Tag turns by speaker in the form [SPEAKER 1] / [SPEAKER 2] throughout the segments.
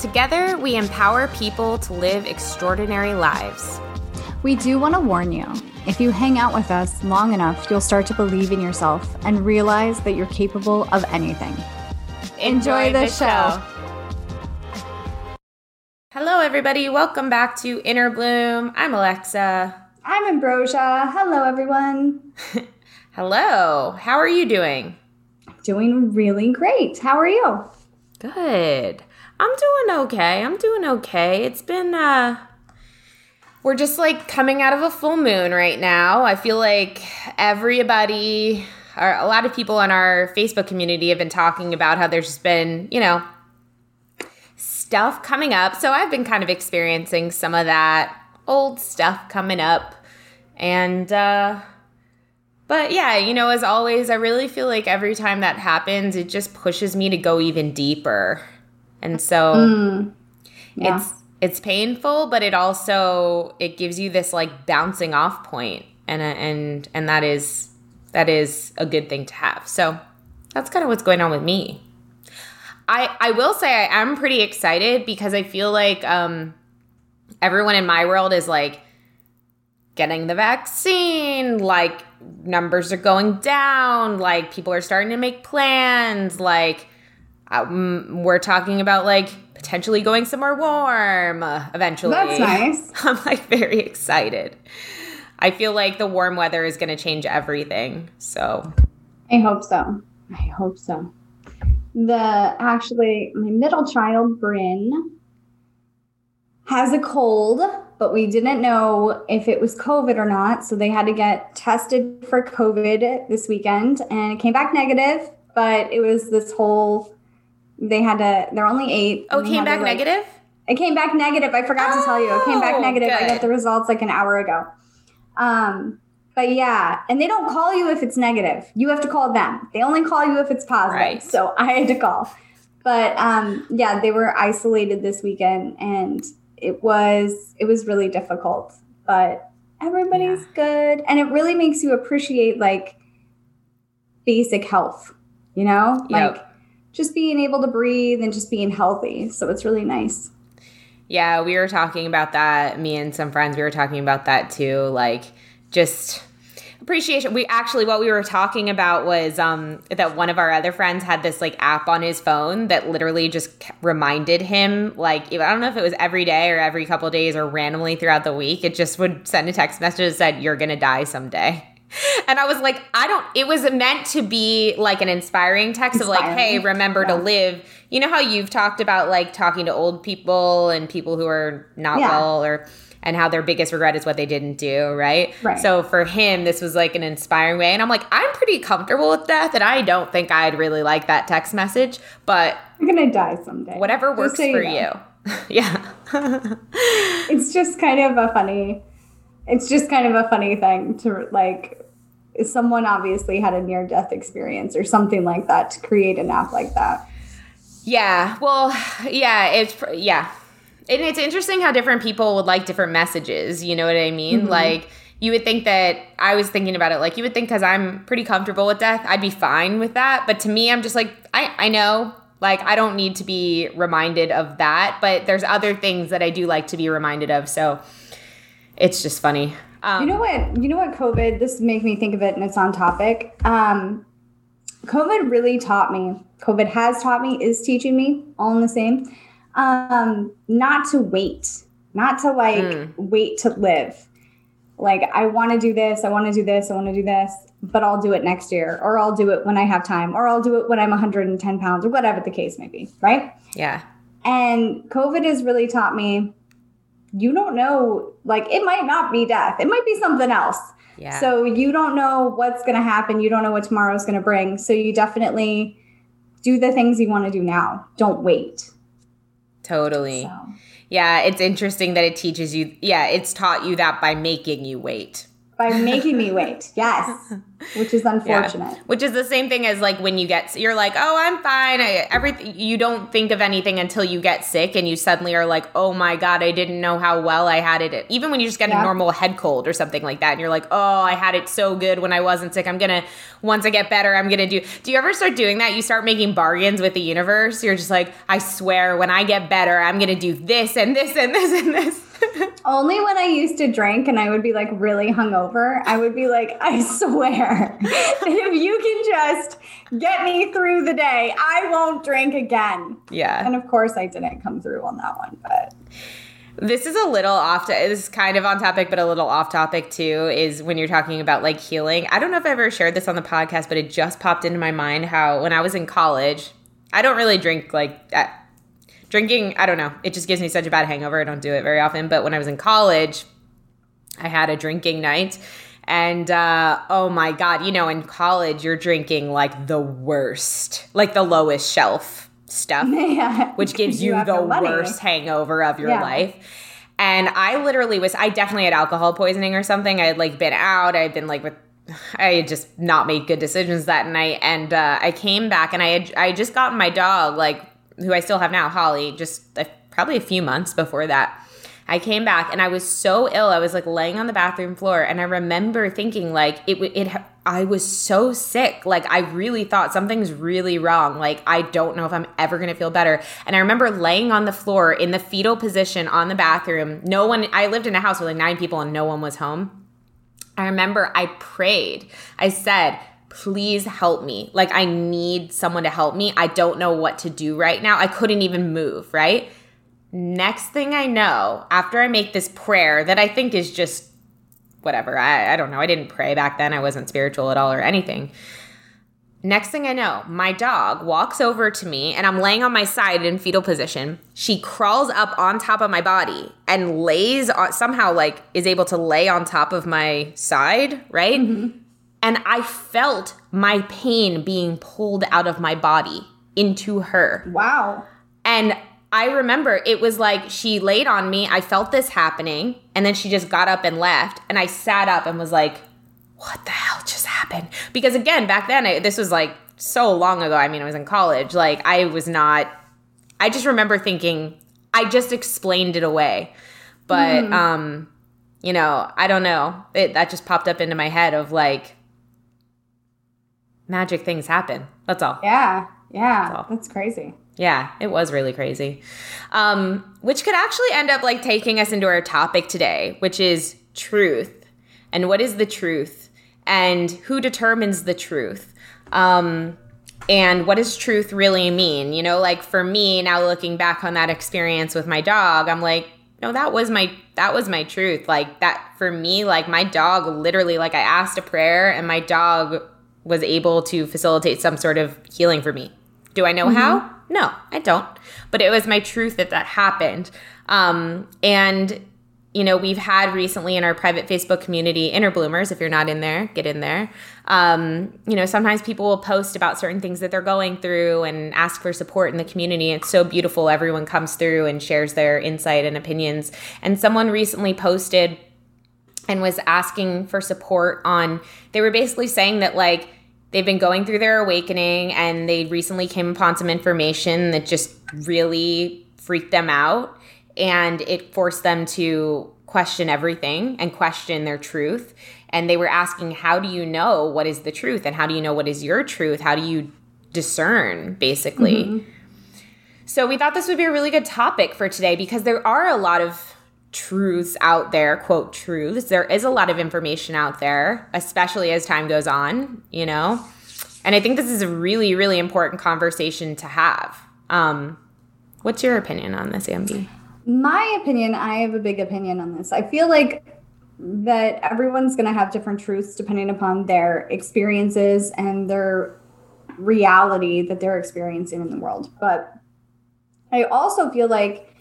[SPEAKER 1] Together, we empower people to live extraordinary lives.
[SPEAKER 2] We do want to warn you if you hang out with us long enough, you'll start to believe in yourself and realize that you're capable of anything.
[SPEAKER 1] Enjoy, Enjoy the, the show. show. Hello, everybody. Welcome back to Inner Bloom. I'm Alexa.
[SPEAKER 2] I'm Ambrosia. Hello, everyone.
[SPEAKER 1] Hello. How are you doing?
[SPEAKER 2] Doing really great. How are you?
[SPEAKER 1] Good. I'm doing okay. I'm doing okay. It's been uh we're just like coming out of a full moon right now. I feel like everybody or a lot of people in our Facebook community have been talking about how there's just been, you know, stuff coming up. So I've been kind of experiencing some of that old stuff coming up. And, uh, but yeah, you know, as always, I really feel like every time that happens, it just pushes me to go even deeper. And so mm, yeah. it's, it's painful, but it also, it gives you this like bouncing off point and, and, and that is, that is a good thing to have. So that's kind of what's going on with me. I, I will say I am pretty excited because I feel like, um, everyone in my world is like getting the vaccine, like numbers are going down, like people are starting to make plans, like um, we're talking about like potentially going somewhere warm uh, eventually.
[SPEAKER 2] That's nice.
[SPEAKER 1] I'm like very excited. I feel like the warm weather is going to change everything. So
[SPEAKER 2] I hope so. I hope so. The actually, my middle child, Bryn, has a cold, but we didn't know if it was COVID or not. So they had to get tested for COVID this weekend and it came back negative, but it was this whole they had to they're only eight.
[SPEAKER 1] Oh, came back to, like, negative?
[SPEAKER 2] It came back negative. I forgot oh, to tell you. It came back oh, negative. Good. I got the results like an hour ago. Um, but yeah, and they don't call you if it's negative. You have to call them. They only call you if it's positive. Right. So I had to call. But um, yeah, they were isolated this weekend and it was it was really difficult, but everybody's yeah. good, and it really makes you appreciate like basic health. You know, yep. like just being able to breathe and just being healthy. So it's really nice.
[SPEAKER 1] Yeah, we were talking about that. Me and some friends, we were talking about that too. Like, just appreciation. We actually what we were talking about was um that one of our other friends had this like app on his phone that literally just reminded him like I don't know if it was every day or every couple days or randomly throughout the week. It just would send a text message that said you're gonna die someday. And I was like, I don't, it was meant to be like an inspiring text inspiring. of like, hey, remember yeah. to live. You know how you've talked about like talking to old people and people who are not yeah. well or and how their biggest regret is what they didn't do, right? Right. So for him, this was like an inspiring way. And I'm like, I'm pretty comfortable with death, and I don't think I'd really like that text message, but
[SPEAKER 2] I'm gonna die someday.
[SPEAKER 1] Whatever works for you. you. yeah.
[SPEAKER 2] it's just kind of a funny it's just kind of a funny thing to like someone obviously had a near death experience or something like that to create an app like that.
[SPEAKER 1] Yeah. Well, yeah, it's yeah and it's interesting how different people would like different messages. You know what I mean? Mm-hmm. Like you would think that I was thinking about it like you would think because I'm pretty comfortable with death, I'd be fine with that. But to me, I'm just like I I know like I don't need to be reminded of that, but there's other things that I do like to be reminded of. So it's just funny.
[SPEAKER 2] Um, you know what? You know what? COVID. This make me think of it, and it's on topic. Um, COVID really taught me. COVID has taught me, is teaching me, all in the same um not to wait not to like mm. wait to live like i want to do this i want to do this i want to do this but i'll do it next year or i'll do it when i have time or i'll do it when i'm 110 pounds or whatever the case may be right
[SPEAKER 1] yeah
[SPEAKER 2] and covid has really taught me you don't know like it might not be death it might be something else yeah. so you don't know what's going to happen you don't know what tomorrow's going to bring so you definitely do the things you want to do now don't wait
[SPEAKER 1] Totally. So. Yeah, it's interesting that it teaches you. Yeah, it's taught you that by making you wait
[SPEAKER 2] by making me wait. Yes. Which is unfortunate. Yeah.
[SPEAKER 1] Which is the same thing as like when you get you're like, "Oh, I'm fine." I, everything you don't think of anything until you get sick and you suddenly are like, "Oh my god, I didn't know how well I had it." Even when you just get yeah. a normal head cold or something like that and you're like, "Oh, I had it so good when I wasn't sick. I'm going to once I get better, I'm going to do." Do you ever start doing that? You start making bargains with the universe. You're just like, "I swear when I get better, I'm going to do this and this and this and this."
[SPEAKER 2] Only when I used to drink and I would be like really hungover, I would be like, I swear, if you can just get me through the day, I won't drink again.
[SPEAKER 1] Yeah.
[SPEAKER 2] And of course, I didn't come through on that one, but.
[SPEAKER 1] This is a little off. To, this is kind of on topic, but a little off topic too. Is when you're talking about like healing. I don't know if I ever shared this on the podcast, but it just popped into my mind how when I was in college, I don't really drink like drinking, I don't know, it just gives me such a bad hangover. I don't do it very often. But when I was in college, I had a drinking night. And uh, oh my God, you know, in college, you're drinking like the worst, like the lowest shelf stuff, yeah. which gives you, you the worst hangover of your yeah. life. And I literally was, I definitely had alcohol poisoning or something. I had like been out, I had been like with, I had just not made good decisions that night. And uh, I came back and I had, I just got my dog like who I still have now, Holly, just a, probably a few months before that. I came back and I was so ill. I was like laying on the bathroom floor and I remember thinking like it it I was so sick. Like I really thought something's really wrong. Like I don't know if I'm ever going to feel better. And I remember laying on the floor in the fetal position on the bathroom. No one I lived in a house with like 9 people and no one was home. I remember I prayed. I said, please help me. Like, I need someone to help me. I don't know what to do right now. I couldn't even move, right? Next thing I know, after I make this prayer that I think is just whatever, I, I don't know. I didn't pray back then. I wasn't spiritual at all or anything. Next thing I know, my dog walks over to me and I'm laying on my side in fetal position. She crawls up on top of my body and lays on, somehow, like, is able to lay on top of my side, right? Mm-hmm. And I felt my pain being pulled out of my body into her.
[SPEAKER 2] Wow.
[SPEAKER 1] And I remember it was like she laid on me. I felt this happening. And then she just got up and left. And I sat up and was like, what the hell just happened? Because again, back then, I, this was like so long ago. I mean, I was in college. Like, I was not, I just remember thinking, I just explained it away. But, mm. um, you know, I don't know. It, that just popped up into my head of like, magic things happen. That's all.
[SPEAKER 2] Yeah. Yeah. That's, That's crazy.
[SPEAKER 1] Yeah, it was really crazy. Um, which could actually end up like taking us into our topic today, which is truth. And what is the truth? And who determines the truth? Um, and what does truth really mean? You know, like for me, now looking back on that experience with my dog, I'm like, no, that was my that was my truth. Like that for me, like my dog literally, like I asked a prayer and my dog was able to facilitate some sort of healing for me. Do I know mm-hmm. how? No, I don't. But it was my truth that that happened. Um, and you know, we've had recently in our private Facebook community, Inner Bloomers, if you're not in there, get in there. Um, you know, sometimes people will post about certain things that they're going through and ask for support in the community. It's so beautiful. Everyone comes through and shares their insight and opinions. And someone recently posted and was asking for support on they were basically saying that like they've been going through their awakening and they recently came upon some information that just really freaked them out and it forced them to question everything and question their truth. And they were asking how do you know what is the truth? And how do you know what is your truth? How do you discern basically? Mm-hmm. so we thought this would be a really good topic for today because there are a lot of truths out there, quote truths. There is a lot of information out there, especially as time goes on, you know? And I think this is a really, really important conversation to have. Um, what's your opinion on this, Ambi?
[SPEAKER 2] My opinion, I have a big opinion on this. I feel like that everyone's going to have different truths depending upon their experiences and their reality that they're experiencing in the world. But I also feel like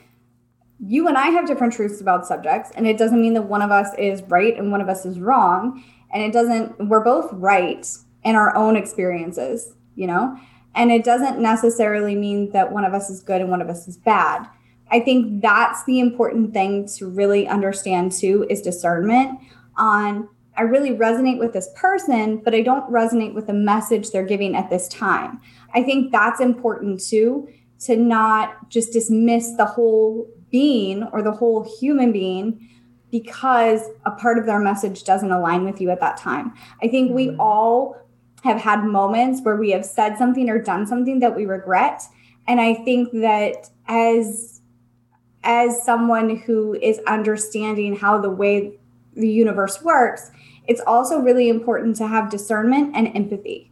[SPEAKER 2] you and I have different truths about subjects, and it doesn't mean that one of us is right and one of us is wrong. And it doesn't, we're both right in our own experiences, you know? And it doesn't necessarily mean that one of us is good and one of us is bad. I think that's the important thing to really understand too is discernment on I really resonate with this person, but I don't resonate with the message they're giving at this time. I think that's important too to not just dismiss the whole being or the whole human being because a part of their message doesn't align with you at that time. I think we mm-hmm. all have had moments where we have said something or done something that we regret and I think that as as someone who is understanding how the way the universe works, it's also really important to have discernment and empathy.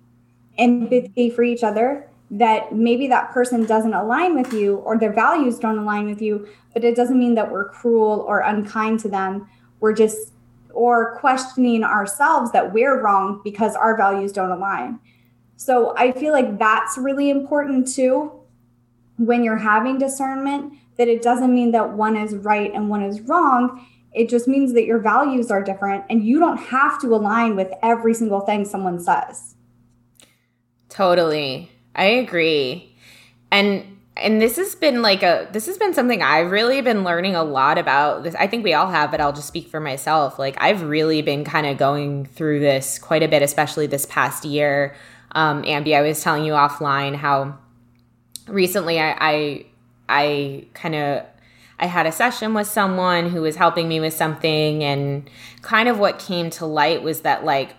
[SPEAKER 2] Empathy for each other that maybe that person doesn't align with you or their values don't align with you, but it doesn't mean that we're cruel or unkind to them. We're just or questioning ourselves that we're wrong because our values don't align. So I feel like that's really important too when you're having discernment that it doesn't mean that one is right and one is wrong it just means that your values are different and you don't have to align with every single thing someone says.
[SPEAKER 1] Totally. I agree. And and this has been like a this has been something I've really been learning a lot about. This I think we all have, but I'll just speak for myself. Like I've really been kind of going through this quite a bit, especially this past year. Um, Ambi, I was telling you offline how recently I I, I kind of I had a session with someone who was helping me with something and kind of what came to light was that like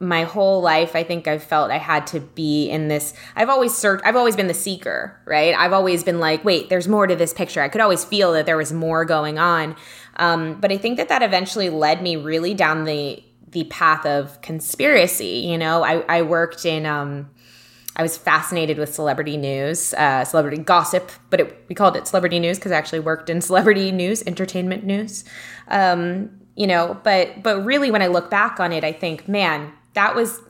[SPEAKER 1] my whole life I think I've felt I had to be in this I've always searched I've always been the seeker, right? I've always been like, wait, there's more to this picture. I could always feel that there was more going on. Um, but I think that that eventually led me really down the the path of conspiracy. You know, I, I worked in um, I was fascinated with celebrity news, uh, celebrity gossip, but it, we called it celebrity news because I actually worked in celebrity news, entertainment news. Um, you know, but but really, when I look back on it, I think, man, that was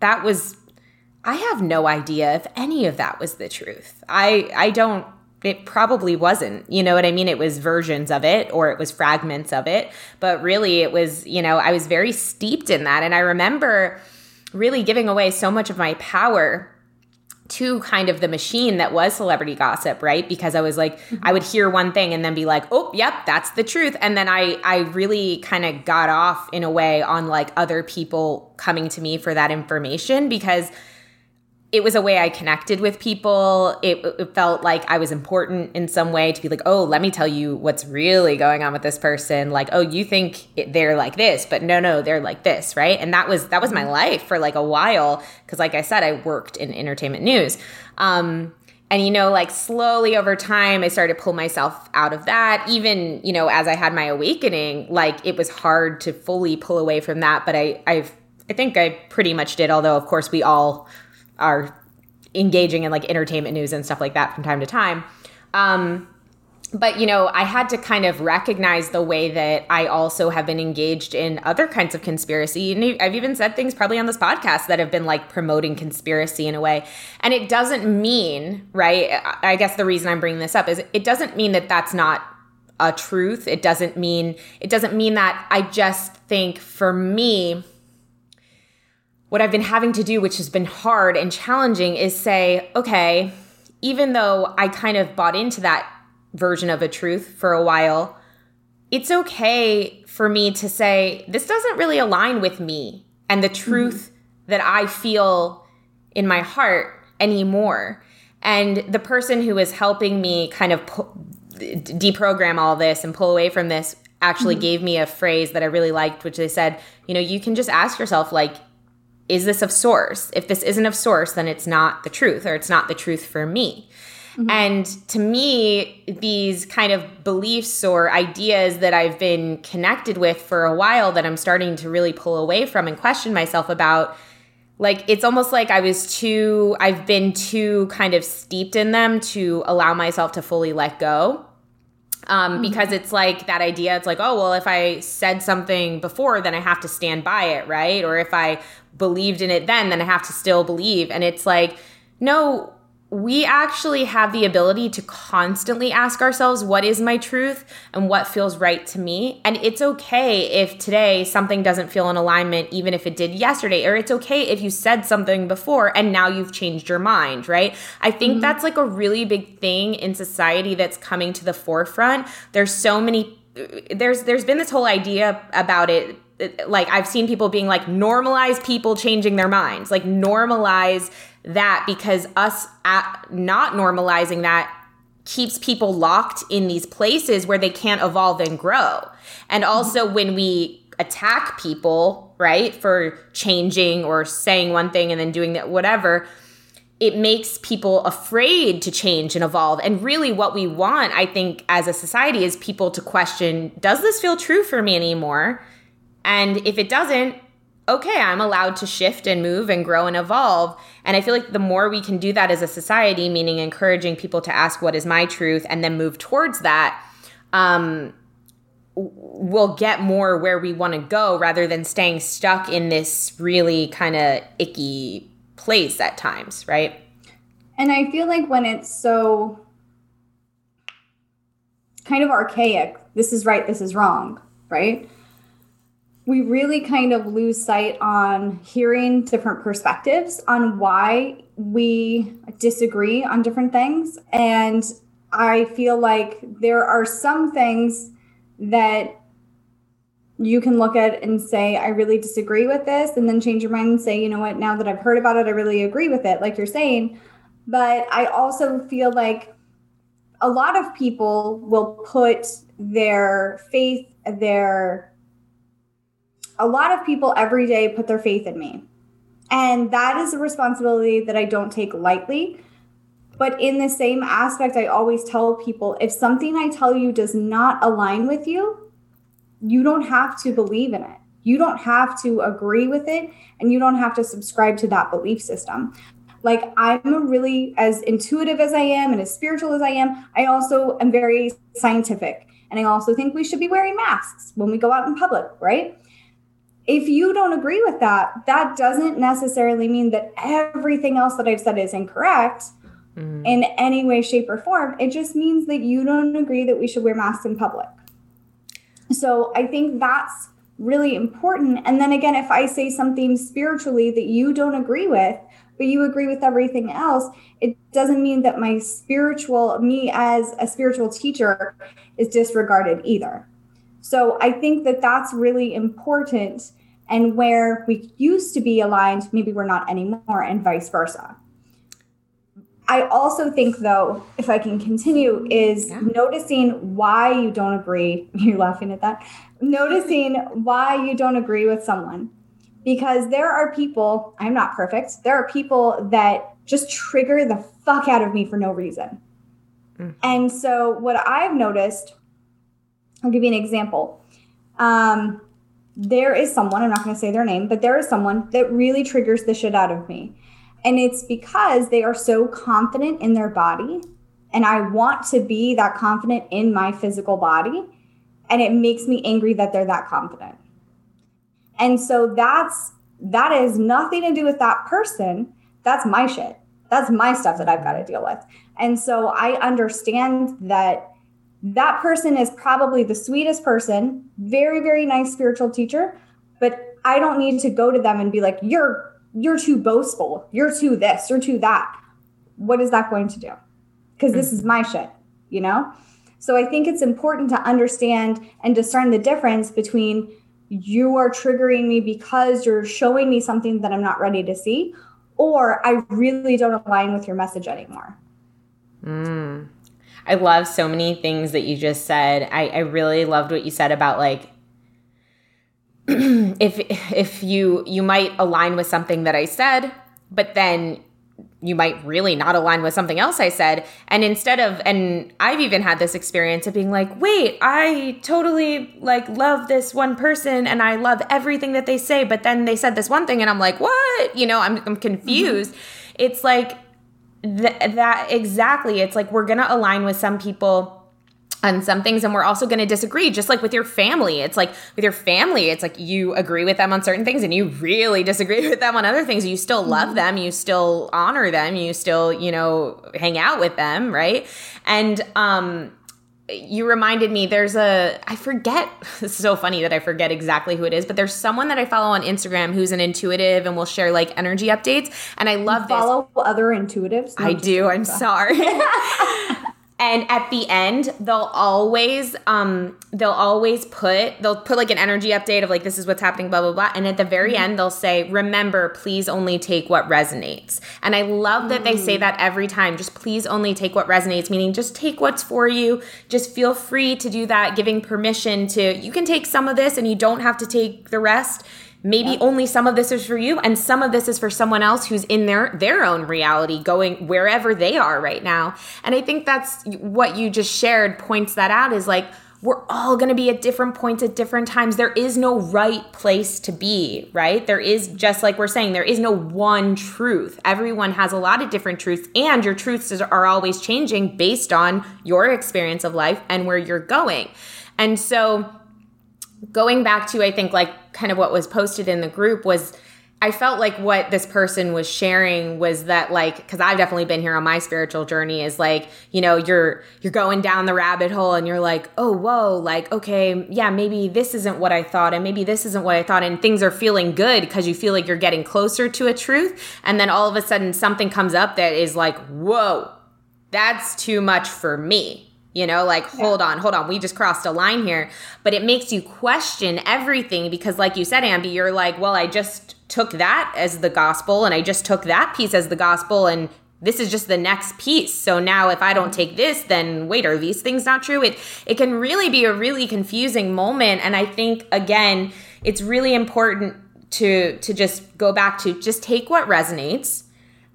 [SPEAKER 1] that was. I have no idea if any of that was the truth. I I don't. It probably wasn't. You know what I mean? It was versions of it, or it was fragments of it. But really, it was. You know, I was very steeped in that, and I remember really giving away so much of my power to kind of the machine that was celebrity gossip, right? Because I was like, mm-hmm. I would hear one thing and then be like, oh, yep, that's the truth. And then I, I really kind of got off in a way on like other people coming to me for that information because it was a way I connected with people. It, it, felt like I was important in some way to be like, oh, let me tell you what's really going on with this person. Like, oh, you think they're like this, but no, no, they're like this, right? And that was that was my life for like a while because, like I said, I worked in entertainment news. Um, and you know, like slowly over time, I started to pull myself out of that. Even you know, as I had my awakening, like it was hard to fully pull away from that. But I, I've, I think I pretty much did. Although, of course, we all are engaging in like entertainment news and stuff like that from time to time. Um, but you know, I had to kind of recognize the way that I also have been engaged in other kinds of conspiracy. And I've even said things probably on this podcast that have been like promoting conspiracy in a way. And it doesn't mean, right? I guess the reason I'm bringing this up is it doesn't mean that that's not a truth. It doesn't mean it doesn't mean that I just think for me what I've been having to do, which has been hard and challenging, is say, okay, even though I kind of bought into that version of a truth for a while, it's okay for me to say, this doesn't really align with me and the mm-hmm. truth mm-hmm. that I feel in my heart anymore. And the person who is helping me kind of deprogram all this and pull away from this actually mm-hmm. gave me a phrase that I really liked, which they said, you know, you can just ask yourself, like, is this of source? If this isn't of source, then it's not the truth or it's not the truth for me. Mm-hmm. And to me, these kind of beliefs or ideas that I've been connected with for a while that I'm starting to really pull away from and question myself about, like, it's almost like I was too, I've been too kind of steeped in them to allow myself to fully let go um, mm-hmm. because it's like that idea. It's like, oh, well, if I said something before, then I have to stand by it, right? Or if I believed in it then, then I have to still believe. And it's like, no, we actually have the ability to constantly ask ourselves what is my truth and what feels right to me and it's okay if today something doesn't feel in alignment even if it did yesterday or it's okay if you said something before and now you've changed your mind right i think mm-hmm. that's like a really big thing in society that's coming to the forefront there's so many there's there's been this whole idea about it like I've seen people being like normalize people changing their minds, like normalize that because us not normalizing that keeps people locked in these places where they can't evolve and grow. And also when we attack people, right, for changing or saying one thing and then doing that whatever, it makes people afraid to change and evolve. And really what we want, I think as a society is people to question, does this feel true for me anymore? And if it doesn't, okay, I'm allowed to shift and move and grow and evolve. And I feel like the more we can do that as a society, meaning encouraging people to ask, what is my truth, and then move towards that, um, we'll get more where we want to go rather than staying stuck in this really kind of icky place at times, right?
[SPEAKER 2] And I feel like when it's so kind of archaic, this is right, this is wrong, right? We really kind of lose sight on hearing different perspectives on why we disagree on different things. And I feel like there are some things that you can look at and say, I really disagree with this, and then change your mind and say, you know what, now that I've heard about it, I really agree with it, like you're saying. But I also feel like a lot of people will put their faith, their a lot of people every day put their faith in me. And that is a responsibility that I don't take lightly. But in the same aspect, I always tell people if something I tell you does not align with you, you don't have to believe in it. You don't have to agree with it, and you don't have to subscribe to that belief system. Like, I'm really, as intuitive as I am and as spiritual as I am, I also am very scientific. And I also think we should be wearing masks when we go out in public, right? If you don't agree with that, that doesn't necessarily mean that everything else that I've said is incorrect mm. in any way, shape, or form. It just means that you don't agree that we should wear masks in public. So I think that's really important. And then again, if I say something spiritually that you don't agree with, but you agree with everything else, it doesn't mean that my spiritual, me as a spiritual teacher, is disregarded either. So I think that that's really important and where we used to be aligned, maybe we're not anymore, and vice versa. I also think, though, if I can continue, is yeah. noticing why you don't agree. You're laughing at that. Noticing why you don't agree with someone. Because there are people, I'm not perfect, there are people that just trigger the fuck out of me for no reason. Mm. And so, what I've noticed, I'll give you an example. Um, there is someone, I'm not going to say their name, but there is someone that really triggers the shit out of me. And it's because they are so confident in their body. And I want to be that confident in my physical body. And it makes me angry that they're that confident. And so that's that is nothing to do with that person. That's my shit. That's my stuff that I've got to deal with. And so I understand that that person is probably the sweetest person, very, very nice spiritual teacher, but I don't need to go to them and be like, you're you're too boastful, you're too this, you're too that. What is that going to do? Because this is my shit, you know? So I think it's important to understand and discern the difference between you are triggering me because you're showing me something that I'm not ready to see, or I really don't align with your message anymore.
[SPEAKER 1] Mm. I love so many things that you just said. I, I really loved what you said about like if if you you might align with something that I said, but then you might really not align with something else I said. And instead of, and I've even had this experience of being like, wait, I totally like love this one person and I love everything that they say, but then they said this one thing and I'm like, what? You know, I'm, I'm confused. Mm-hmm. It's like, Th- that exactly. It's like we're going to align with some people on some things and we're also going to disagree just like with your family. It's like with your family it's like you agree with them on certain things and you really disagree with them on other things. You still love mm-hmm. them. You still honor them. You still you know hang out with them right? And um you reminded me there's a I forget it's so funny that I forget exactly who it is, but there's someone that I follow on Instagram who's an intuitive and will share like energy updates. And I love
[SPEAKER 2] you follow this. other intuitives.
[SPEAKER 1] No, I do. I'm sorry. and at the end they'll always um they'll always put they'll put like an energy update of like this is what's happening blah blah blah and at the very mm-hmm. end they'll say remember please only take what resonates and i love that mm. they say mm. that every time just please only take what resonates meaning just take what's for you just feel free to do that giving permission to you can take some of this and you don't have to take the rest maybe only some of this is for you and some of this is for someone else who's in their their own reality going wherever they are right now and i think that's what you just shared points that out is like we're all going to be at different points at different times. There is no right place to be, right? There is, just like we're saying, there is no one truth. Everyone has a lot of different truths, and your truths are always changing based on your experience of life and where you're going. And so, going back to i think like kind of what was posted in the group was i felt like what this person was sharing was that like because i've definitely been here on my spiritual journey is like you know you're you're going down the rabbit hole and you're like oh whoa like okay yeah maybe this isn't what i thought and maybe this isn't what i thought and things are feeling good because you feel like you're getting closer to a truth. And then all of a sudden something comes up that is like whoa that's too much for me you know, like, yeah. hold on, hold on, we just crossed a line here. But it makes you question everything because, like you said, Ambi, you're like, well, I just took that as the gospel and I just took that piece as the gospel and this is just the next piece. So now if I don't mm-hmm. take this, then wait, are these things not true? It it can really be a really confusing moment. And I think again, it's really important to to just go back to just take what resonates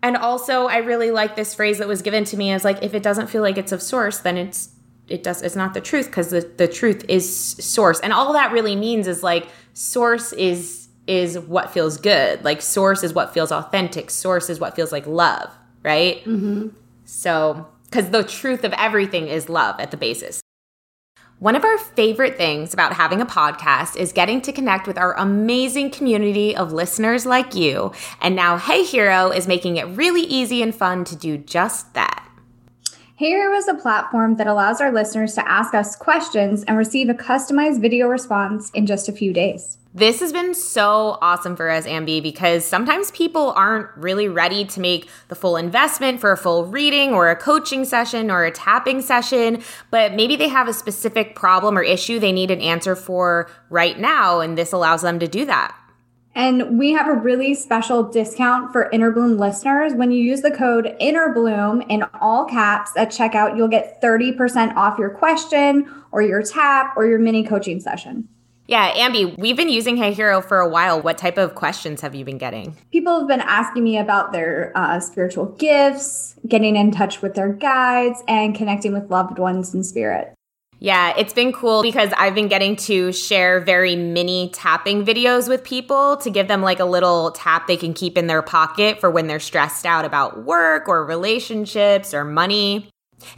[SPEAKER 1] and also, I really like this phrase that was given to me as like, if it doesn't feel like it's of source, then it's it does it's not the truth because the, the truth is source. And all that really means is like source is is what feels good. Like source is what feels authentic. Source is what feels like love, right? Mm-hmm. So, because the truth of everything is love at the basis. One of our favorite things about having a podcast is getting to connect with our amazing community of listeners like you. And now HeyHero is making it really easy and fun to do just that.
[SPEAKER 2] Hero is a platform that allows our listeners to ask us questions and receive a customized video response in just a few days.
[SPEAKER 1] This has been so awesome for us, Ambi, because sometimes people aren't really ready to make the full investment for a full reading or a coaching session or a tapping session, but maybe they have a specific problem or issue they need an answer for right now, and this allows them to do that.
[SPEAKER 2] And we have a really special discount for Inner Bloom listeners. When you use the code Inner Bloom in all caps at checkout, you'll get 30% off your question or your tap or your mini coaching session.
[SPEAKER 1] Yeah, Ambi, we've been using HeyHero for a while. What type of questions have you been getting?
[SPEAKER 2] People have been asking me about their uh, spiritual gifts, getting in touch with their guides, and connecting with loved ones in spirit.
[SPEAKER 1] Yeah, it's been cool because I've been getting to share very mini tapping videos with people to give them like a little tap they can keep in their pocket for when they're stressed out about work or relationships or money.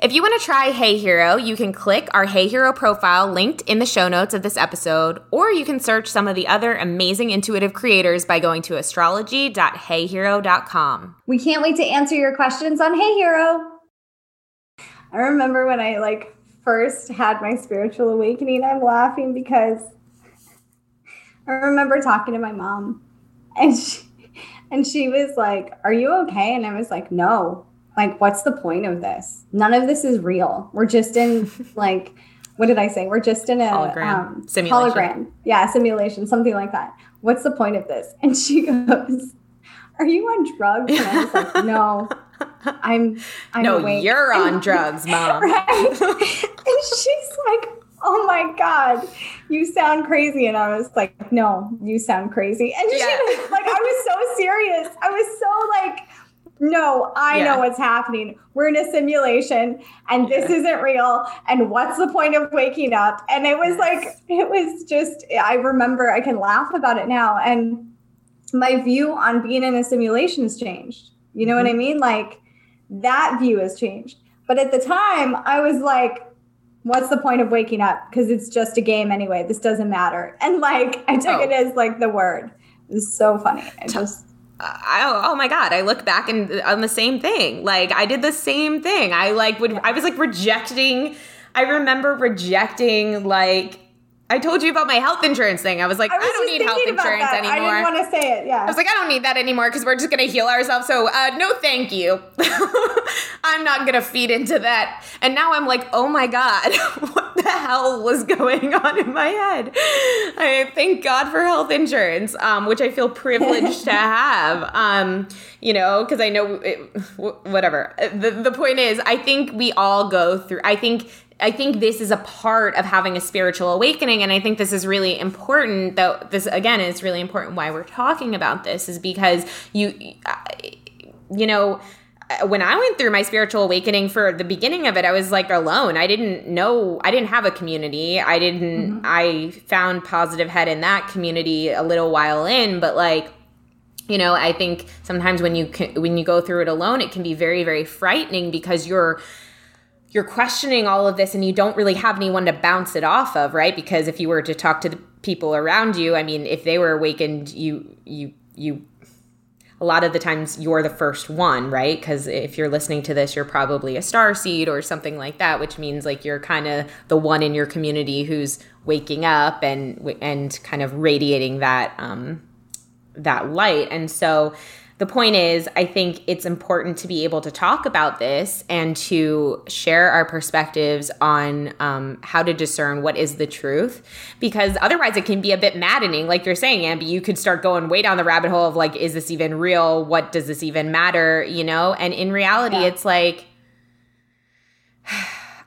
[SPEAKER 1] If you want to try HeyHero, you can click our HeyHero profile linked in the show notes of this episode, or you can search some of the other amazing intuitive creators by going to astrology.heyhero.com.
[SPEAKER 2] We can't wait to answer your questions on HeyHero. I remember when I like first had my spiritual awakening, I'm laughing because I remember talking to my mom and she, and she was like, "Are you okay?" And I was like, "No." like what's the point of this? None of this is real. We're just in like what did i say? We're just in a hologram. um, simulation. hologram. Yeah simulation something like that. What's the point of this? And she goes are you on drugs? And i was like no i'm i'm
[SPEAKER 1] no awake. you're on drugs mom right
[SPEAKER 2] and she's like oh my god you sound crazy and i was like no you sound crazy and yeah. she was like i was so serious i was so like no, I yeah. know what's happening. We're in a simulation and this isn't real. And what's the point of waking up? And it was yes. like, it was just, I remember I can laugh about it now. And my view on being in a simulation has changed. You know mm-hmm. what I mean? Like that view has changed. But at the time, I was like, what's the point of waking up? Because it's just a game anyway. This doesn't matter. And like, I took oh. it as like the word. It was so funny. I just.
[SPEAKER 1] I, oh my god! I look back and on the same thing. Like I did the same thing. I like would. I was like rejecting. I remember rejecting like I told you about my health insurance thing. I was like, I, was I don't need health insurance anymore. I
[SPEAKER 2] didn't want to say it. Yeah. I
[SPEAKER 1] was like, I don't need that anymore because we're just going to heal ourselves. So, uh, no, thank you. I'm not going to feed into that. And now I'm like, oh my God, what the hell was going on in my head? I thank God for health insurance, um, which I feel privileged to have. Um, you know, because I know it, whatever. The, the point is, I think we all go through, I think I think this is a part of having a spiritual awakening. And I think this is really important, though, this again is really important why we're talking about this, is because you, you know, when I went through my spiritual awakening for the beginning of it, I was like alone. I didn't know, I didn't have a community. I didn't, mm-hmm. I found positive head in that community a little while in, but like, you know, I think sometimes when you can, when you go through it alone, it can be very, very frightening because you're, you're questioning all of this and you don't really have anyone to bounce it off of, right? Because if you were to talk to the people around you, I mean, if they were awakened, you you you a lot of the times you're the first one, right? Because if you're listening to this, you're probably a star seed or something like that, which means like you're kind of the one in your community who's waking up and and kind of radiating that um, that light. And so the point is, I think it's important to be able to talk about this and to share our perspectives on um, how to discern what is the truth, because otherwise it can be a bit maddening. Like you're saying, Ambi, you could start going way down the rabbit hole of like, is this even real? What does this even matter? You know? And in reality, yeah. it's like,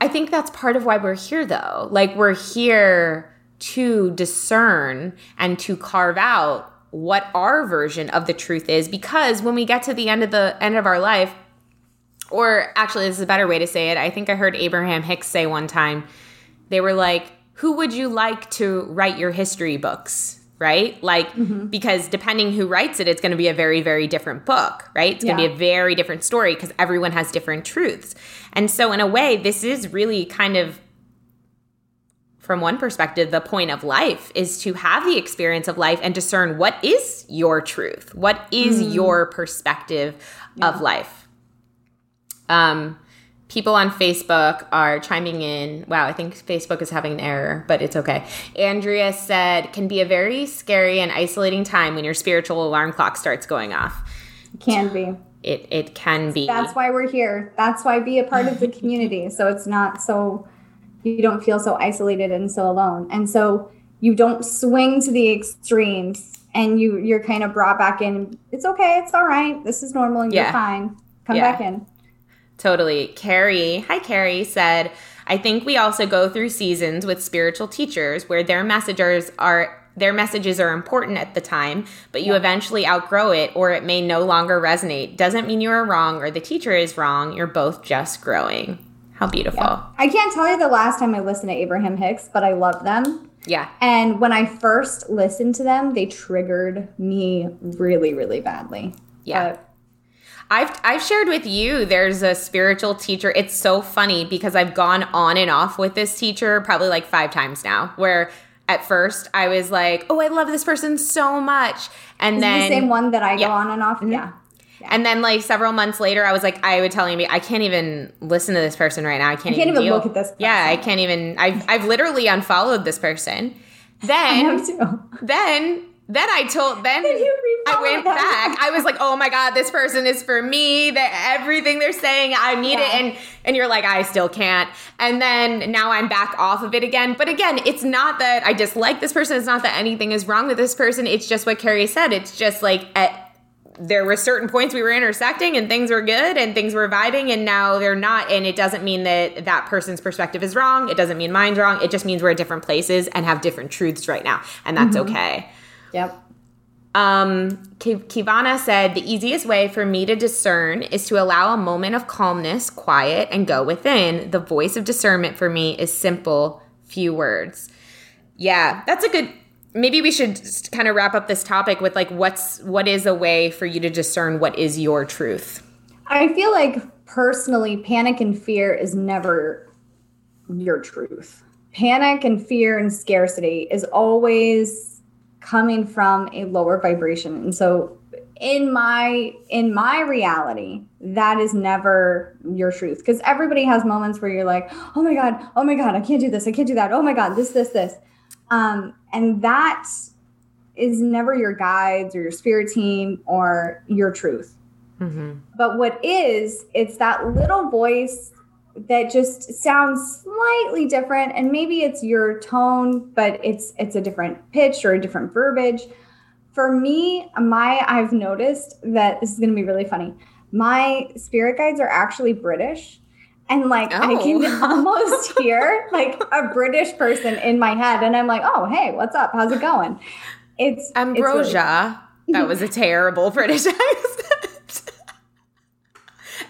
[SPEAKER 1] I think that's part of why we're here, though. Like, we're here to discern and to carve out what our version of the truth is because when we get to the end of the end of our life or actually this is a better way to say it. I think i heard abraham hicks say one time they were like who would you like to write your history books? Right? Like mm-hmm. because depending who writes it it's going to be a very very different book right? It's going to be a very different story because everyone has different truths. And so in a way this is really kind of from one perspective, the point of life is to have the experience of life and discern what is your truth, what is mm. your perspective yeah. of life. Um, people on Facebook are chiming in. Wow, I think Facebook is having an error, but it's okay. Andrea said, can be a very scary and isolating time when your spiritual alarm clock starts going off.
[SPEAKER 2] Can be.
[SPEAKER 1] It, it can be.
[SPEAKER 2] That's why we're here. That's why be a part of the community. So it's not so you don't feel so isolated and so alone. And so you don't swing to the extremes and you you're kind of brought back in. It's okay, it's all right. This is normal and yeah. you're fine. Come yeah. back in.
[SPEAKER 1] Totally. Carrie, hi Carrie, said, I think we also go through seasons with spiritual teachers where their messengers are their messages are important at the time, but you yeah. eventually outgrow it or it may no longer resonate. Doesn't mean you are wrong or the teacher is wrong. You're both just growing. How beautiful. Yeah.
[SPEAKER 2] I can't tell you the last time I listened to Abraham Hicks, but I love them.
[SPEAKER 1] Yeah.
[SPEAKER 2] And when I first listened to them, they triggered me really, really badly.
[SPEAKER 1] Yeah. But I've I've shared with you there's a spiritual teacher. It's so funny because I've gone on and off with this teacher probably like 5 times now where at first I was like, "Oh, I love this person so much." And then
[SPEAKER 2] the same one that I yeah. go on and off. Mm-hmm. Yeah.
[SPEAKER 1] And then like several months later, I was like, I would tell me, I can't even listen to this person right now. I can't,
[SPEAKER 2] I can't
[SPEAKER 1] even,
[SPEAKER 2] even look at this. Person.
[SPEAKER 1] Yeah, I can't even. I've I've literally unfollowed this person. Then then then I told then I went back. I was like, oh my god, this person is for me. That everything they're saying, I need yeah. it. And and you're like, I still can't. And then now I'm back off of it again. But again, it's not that I dislike this person. It's not that anything is wrong with this person. It's just what Carrie said. It's just like at there were certain points we were intersecting and things were good and things were vibing and now they're not. And it doesn't mean that that person's perspective is wrong. It doesn't mean mine's wrong. It just means we're at different places and have different truths right now. And that's mm-hmm. okay.
[SPEAKER 2] Yep.
[SPEAKER 1] Um kivana said the easiest way for me to discern is to allow a moment of calmness quiet and go within. The voice of discernment for me is simple few words. Yeah that's a good maybe we should kind of wrap up this topic with like what's what is a way for you to discern what is your truth
[SPEAKER 2] i feel like personally panic and fear is never your truth. Panic and fear and scarcity is always coming from a lower vibration. And so in my in my reality that is never your truth because everybody has moments where you're like oh my god oh my god i can't do this i can't do that oh my god this this this um, and that is never your guides or your spirit team or your truth mm-hmm. but what is it's that little voice that just sounds slightly different and maybe it's your tone but it's it's a different pitch or a different verbiage for me, my I've noticed that this is going to be really funny. My spirit guides are actually British. And like oh. I can oh. almost hear like a British person in my head, and I'm like, "Oh, hey, what's up? How's it going?" It's
[SPEAKER 1] ambrosia. It's really- that was a terrible British accent.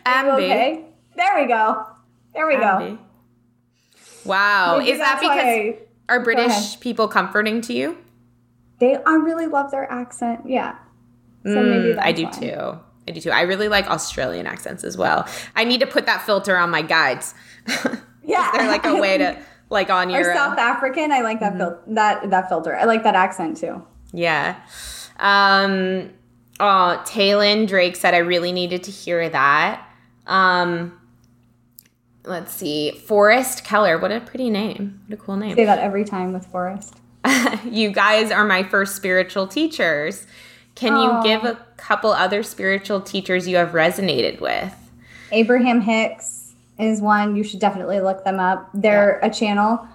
[SPEAKER 2] Ambi. Okay, there we go. There we Ambi. go.
[SPEAKER 1] Wow, Maybe is that because I- are British people comforting to you?
[SPEAKER 2] they I really love their accent. Yeah.
[SPEAKER 1] So mm, maybe I do too. I do too. I really like Australian accents as well. I need to put that filter on my guides. yeah, they're like a way to like on your
[SPEAKER 2] or South uh, African. I like that mm-hmm. fil- that that filter. I like that accent too.
[SPEAKER 1] Yeah. Um. Oh, Taylon Drake said I really needed to hear that. Um. Let's see, Forrest Keller. What a pretty name. What a cool name.
[SPEAKER 2] Say that every time with Forrest.
[SPEAKER 1] you guys are my first spiritual teachers. Can Aww. you give a couple other spiritual teachers you have resonated with?
[SPEAKER 2] Abraham Hicks is one. You should definitely look them up. They're yeah. a channel.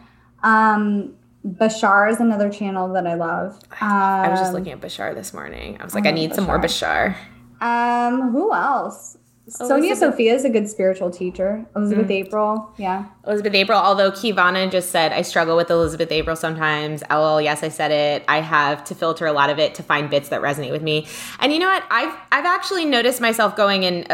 [SPEAKER 2] Um, Bashar is another channel that I love.
[SPEAKER 1] Um, I was just um, looking at Bashar this morning. I was like, I, I need Bashar. some more Bashar.
[SPEAKER 2] Um, who else? Sonya Sophia is a good spiritual teacher. Elizabeth mm-hmm. April, yeah.
[SPEAKER 1] Elizabeth April, although Kivana just said, I struggle with Elizabeth April sometimes. Oh, yes, I said it. I have to filter a lot of it to find bits that resonate with me. And you know what? I've, I've actually noticed myself going in,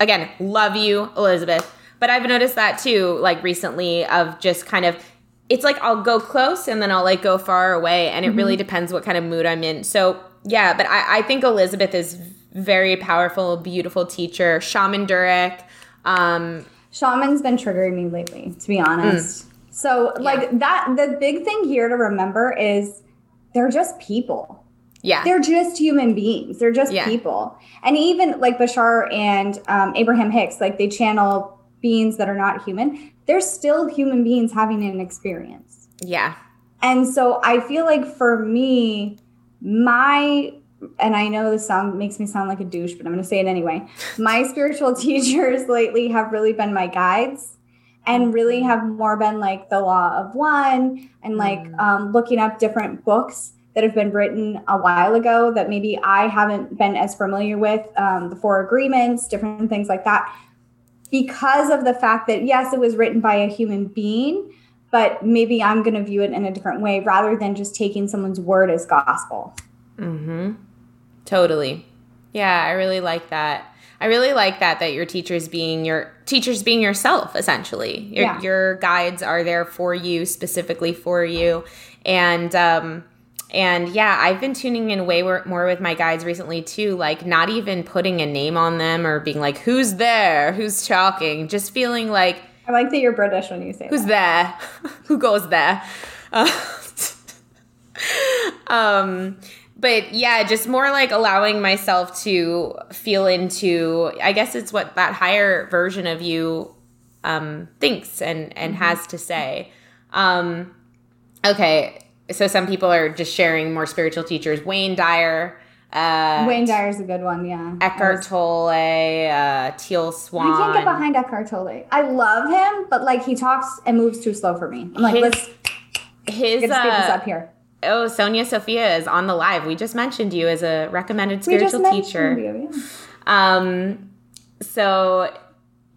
[SPEAKER 1] again, love you, Elizabeth. But I've noticed that too, like recently, of just kind of, it's like I'll go close and then I'll like go far away. And it mm-hmm. really depends what kind of mood I'm in. So, yeah, but I, I think Elizabeth is very powerful, beautiful teacher. Shaman Durek. Um,
[SPEAKER 2] Shaman's been triggering me lately, to be honest. Mm. So, like yeah. that, the big thing here to remember is they're just people.
[SPEAKER 1] Yeah.
[SPEAKER 2] They're just human beings. They're just yeah. people. And even like Bashar and um, Abraham Hicks, like they channel beings that are not human. They're still human beings having an experience.
[SPEAKER 1] Yeah.
[SPEAKER 2] And so I feel like for me, my and I know this sound makes me sound like a douche, but I'm going to say it anyway. My spiritual teachers lately have really been my guides and really have more been like the law of one and like mm. um, looking up different books that have been written a while ago that maybe I haven't been as familiar with, um, the Four Agreements, different things like that. Because of the fact that, yes, it was written by a human being, but maybe I'm going to view it in a different way rather than just taking someone's word as gospel.
[SPEAKER 1] Mm-hmm. Totally. Yeah, I really like that. I really like that that your teachers being your teachers being yourself essentially. Your, yeah. your guides are there for you specifically for you and um and yeah, I've been tuning in way more with my guides recently too, like not even putting a name on them or being like who's there, who's talking, just feeling like
[SPEAKER 2] I like that you're British when you say
[SPEAKER 1] Who's that. there? Who goes there? Uh, um but yeah, just more like allowing myself to feel into I guess it's what that higher version of you um, thinks and and mm-hmm. has to say. Um, okay, so some people are just sharing more spiritual teachers. Wayne Dyer.
[SPEAKER 2] Uh, Wayne Dyer's a good one, yeah.
[SPEAKER 1] Eckhart Tolle, uh, Teal Swan.
[SPEAKER 2] I can't get behind Eckhart Tolle. I love him, but like he talks and moves too slow for me. I'm like, his, let's his, get uh, this up here
[SPEAKER 1] Oh, Sonya Sophia is on the live. We just mentioned you as a recommended spiritual teacher. You, yeah. Um, so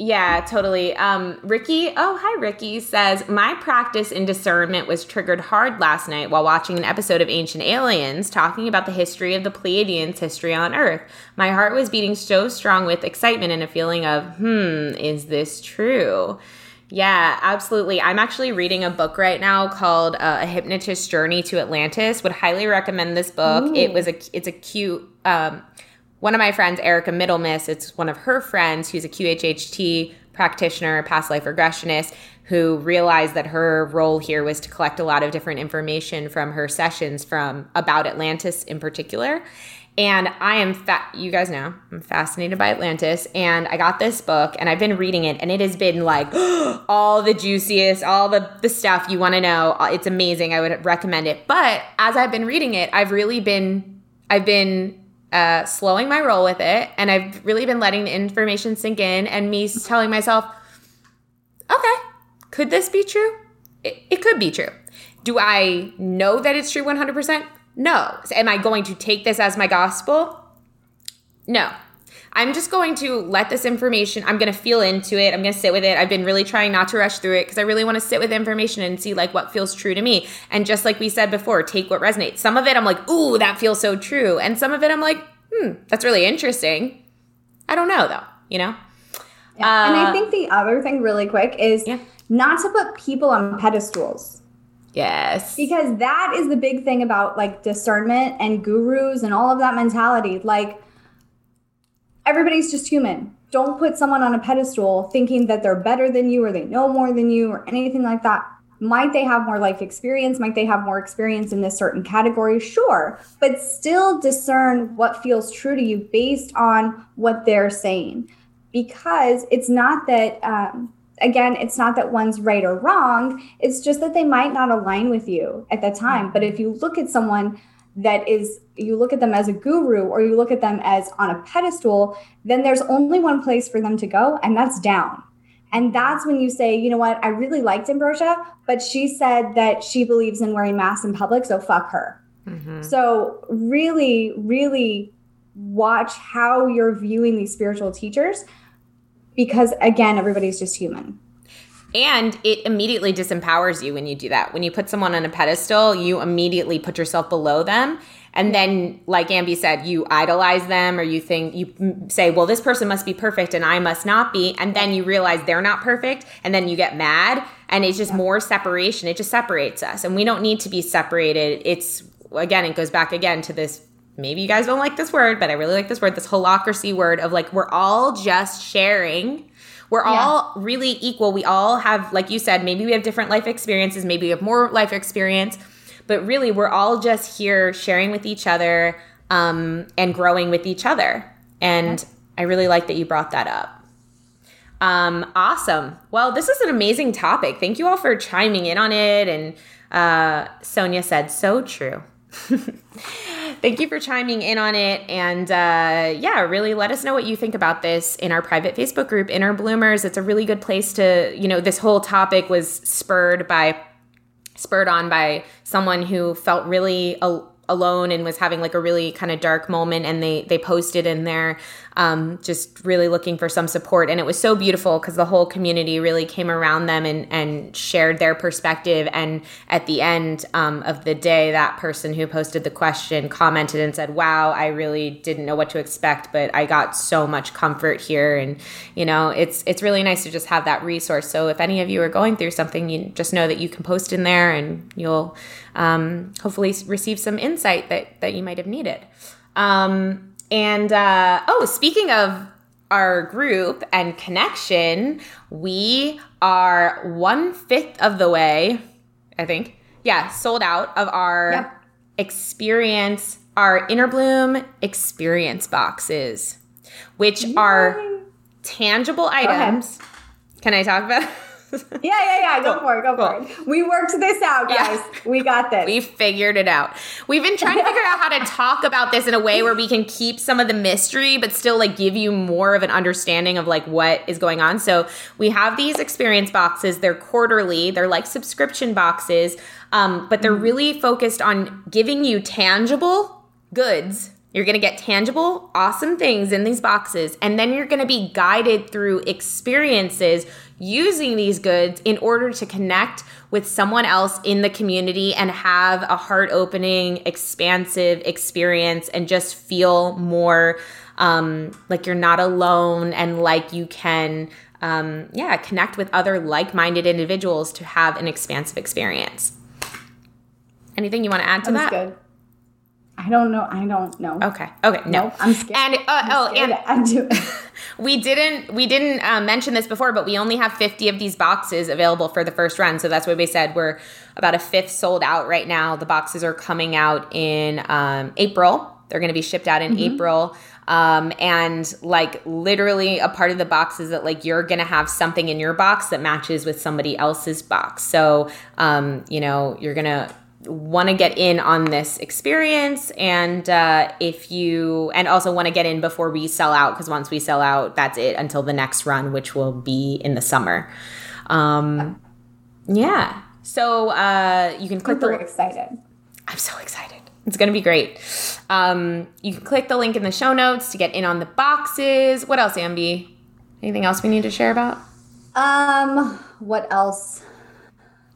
[SPEAKER 1] yeah, totally. Um, Ricky, oh hi Ricky says my practice in discernment was triggered hard last night while watching an episode of Ancient Aliens talking about the history of the Pleiadians' history on Earth. My heart was beating so strong with excitement and a feeling of, hmm, is this true? Yeah, absolutely. I'm actually reading a book right now called uh, A Hypnotist's Journey to Atlantis. Would highly recommend this book. Ooh. It was a it's a cute um, one of my friends, Erica Middlemiss, it's one of her friends who's a QHHT practitioner, past life regressionist, who realized that her role here was to collect a lot of different information from her sessions from about Atlantis in particular. And I am, fa- you guys know, I'm fascinated by Atlantis. And I got this book and I've been reading it, and it has been like all the juiciest, all the, the stuff you want to know. It's amazing. I would recommend it. But as I've been reading it, I've really been, I've been uh, slowing my roll with it. And I've really been letting the information sink in and me telling myself, okay, could this be true? It, it could be true. Do I know that it's true 100%? No. Am I going to take this as my gospel? No. I'm just going to let this information, I'm going to feel into it. I'm going to sit with it. I've been really trying not to rush through it because I really want to sit with information and see like what feels true to me. And just like we said before, take what resonates. Some of it I'm like, ooh, that feels so true. And some of it I'm like, hmm, that's really interesting. I don't know though, you know?
[SPEAKER 2] Yeah. Uh, and I uh, think the other thing, really quick, is yeah. not to put people on pedestals
[SPEAKER 1] Yes.
[SPEAKER 2] Because that is the big thing about like discernment and gurus and all of that mentality. Like everybody's just human. Don't put someone on a pedestal thinking that they're better than you or they know more than you or anything like that. Might they have more life experience? Might they have more experience in this certain category? Sure. But still discern what feels true to you based on what they're saying. Because it's not that um, again, it's not that one's right or wrong. It's just that they might not align with you at the time. But if you look at someone that is, you look at them as a guru or you look at them as on a pedestal, then there's only one place for them to go, and that's down. And that's when you say, you know what, I really liked Ambrosia, but she said that she believes in wearing masks in public, so fuck her. Mm-hmm. So, really, really watch how you're viewing these spiritual teachers because again everybody's just human.
[SPEAKER 1] And it immediately disempowers you when you do that. When you put someone on a pedestal you immediately put yourself below them. And then like ambi said you idolize them or you think you say well this person must be perfect and i must not be. And then you realize they're not perfect and then you get mad. And it's just more separation. It just separates us. And we don't need to be separated. It's again it goes back again to this maybe you guys don't like this word, but I really like this word, this holacracy word of like we're all just sharing. We're yeah. all really equal. We all have, like you said, maybe we have different life experiences, maybe we have more life experience, but really we're all just here sharing with each other um, and growing with each other. And I really like that you brought that up. Um, awesome. Well, this is an amazing topic. Thank you all for chiming in on it. And uh, Sonya said, so true. Thank you for chiming in on it. And uh, yeah, really let us know what you think about this in our private Facebook group, Inner Bloomers. It's a really good place to, you know, this whole topic was spurred by, spurred on by someone who felt really al- alone and was having like a really kind of dark moment. And they, they posted in there um, just really looking for some support. And it was so beautiful because the whole community really came around them and, and shared their perspective. And at the end um, of the day, that person who posted the question commented and said, Wow, I really didn't know what to expect, but I got so much comfort here. And, you know, it's, it's really nice to just have that resource. So if any of you are going through something, you just know that you can post in there and you'll um, hopefully receive some insight that, that you might have needed. Um, and uh, oh, speaking of our group and connection, we are one fifth of the way, I think. Yeah, sold out of our yep. experience, our Innerbloom experience boxes, which Yay. are tangible items. Can I talk about?
[SPEAKER 2] yeah, yeah, yeah. Go cool. for it. Go cool. for it. We worked this out, guys. Yeah. We got this.
[SPEAKER 1] We figured it out. We've been trying to figure out how to talk about this in a way where we can keep some of the mystery, but still like give you more of an understanding of like what is going on. So we have these experience boxes. They're quarterly. They're like subscription boxes, um, but they're mm-hmm. really focused on giving you tangible goods you're going to get tangible, awesome things in these boxes, and then you're going to be guided through experiences using these goods in order to connect with someone else in the community and have a heart opening, expansive experience and just feel more um, like you're not alone and like you can, um, yeah, connect with other like minded individuals to have an expansive experience. Anything you want to add to that?
[SPEAKER 2] Good. I don't know. I don't know.
[SPEAKER 1] Okay. Okay. No,
[SPEAKER 2] I'm scared.
[SPEAKER 1] And uh,
[SPEAKER 2] I'm
[SPEAKER 1] oh,
[SPEAKER 2] scared
[SPEAKER 1] and
[SPEAKER 2] do
[SPEAKER 1] we didn't we didn't uh, mention this before, but we only have 50 of these boxes available for the first run. So that's why we said we're about a fifth sold out right now. The boxes are coming out in um, April. They're going to be shipped out in mm-hmm. April. Um, and like literally a part of the box is that like you're gonna have something in your box that matches with somebody else's box. So um, you know, you're gonna want to get in on this experience and uh, if you and also want to get in before we sell out because once we sell out that's it until the next run which will be in the summer. Um, yeah. So uh, you can click
[SPEAKER 2] I'm the excited.
[SPEAKER 1] I'm so excited. It's going to be great. Um, you can click the link in the show notes to get in on the boxes. What else ambi? Anything else we need to share about?
[SPEAKER 2] Um what else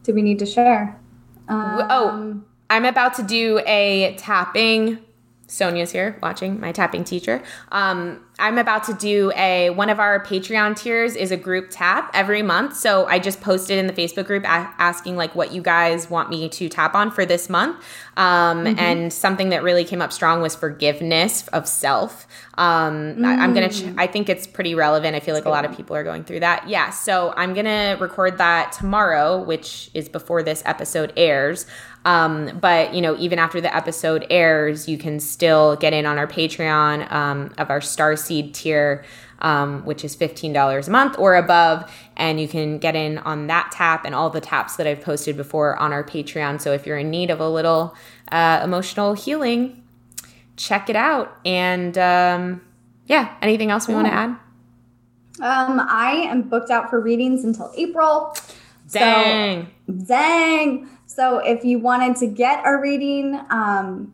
[SPEAKER 2] do we need to share
[SPEAKER 1] um, oh, I'm about to do a tapping. Sonya's here watching, my tapping teacher. Um, I'm about to do a one of our Patreon tiers is a group tap every month. So I just posted in the Facebook group a- asking like what you guys want me to tap on for this month. Um, mm-hmm. And something that really came up strong was forgiveness of self. Um, mm. I, am gonna. Ch- mm. I think it's pretty relevant. I feel like a lot of people are going through that. Yeah. So I'm gonna record that tomorrow, which is before this episode airs. Um, but you know, even after the episode airs, you can still get in on our Patreon um, of our Star Seed tier, um, which is fifteen dollars a month or above, and you can get in on that tap and all the taps that I've posted before on our Patreon. So if you're in need of a little uh, emotional healing, check it out. And um, yeah, anything else we want to add?
[SPEAKER 2] Um, I am booked out for readings until April.
[SPEAKER 1] Dang.
[SPEAKER 2] So, dang. So if you wanted to get a reading, um,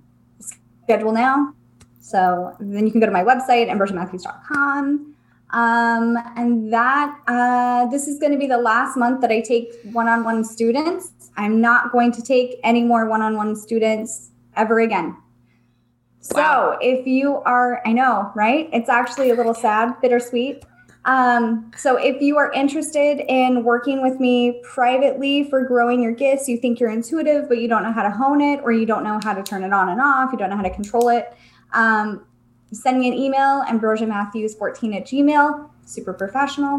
[SPEAKER 2] schedule now. So then you can go to my website, ambrosiamatthews.com. Um, and that uh, this is going to be the last month that I take one-on-one students. I'm not going to take any more one-on-one students ever again. Wow. So if you are, I know, right? It's actually a little sad, bittersweet. Um, so if you are interested in working with me privately for growing your gifts, you think you're intuitive, but you don't know how to hone it, or you don't know how to turn it on and off, you don't know how to control it, um, send me an email, ambrosiamatthews14 at gmail, super professional,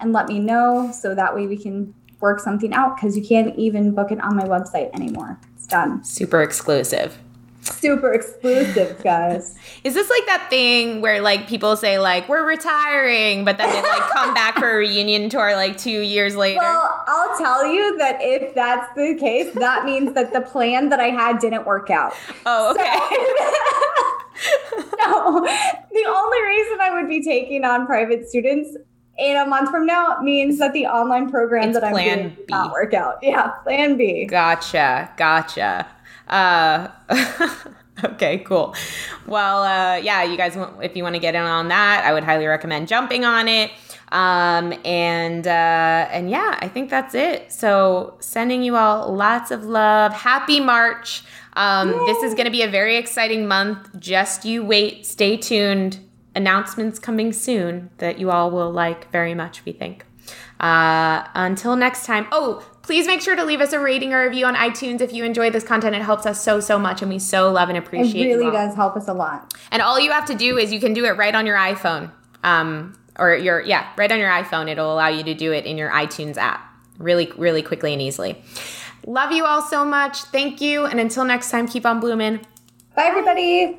[SPEAKER 2] and let me know so that way we can work something out because you can't even book it on my website anymore. It's done.
[SPEAKER 1] Super exclusive
[SPEAKER 2] super exclusive, guys.
[SPEAKER 1] Is this like that thing where like people say like we're retiring, but then they like come back for a reunion tour like two years later?
[SPEAKER 2] Well, I'll tell you that if that's the case, that means that the plan that I had didn't work out.
[SPEAKER 1] Oh, okay.
[SPEAKER 2] So, no, the only reason I would be taking on private students in a month from now means that the online program it's that I'm doing B. not work out. Yeah, plan B.
[SPEAKER 1] Gotcha, gotcha. Uh, okay, cool. Well, uh, yeah, you guys, if you want to get in on that, I would highly recommend jumping on it. Um, and uh, and yeah, I think that's it. So sending you all lots of love. Happy March. Um, this is going to be a very exciting month. Just you wait. Stay tuned. Announcements coming soon that you all will like very much. We think. Uh, until next time. Oh, please make sure to leave us a rating or review on iTunes if you enjoy this content. It helps us so, so much, and we so love and appreciate
[SPEAKER 2] it. really does help us a lot.
[SPEAKER 1] And all you have to do is you can do it right on your iPhone. Um, or your, yeah, right on your iPhone. It'll allow you to do it in your iTunes app really, really quickly and easily. Love you all so much. Thank you. And until next time, keep on blooming.
[SPEAKER 2] Bye, everybody.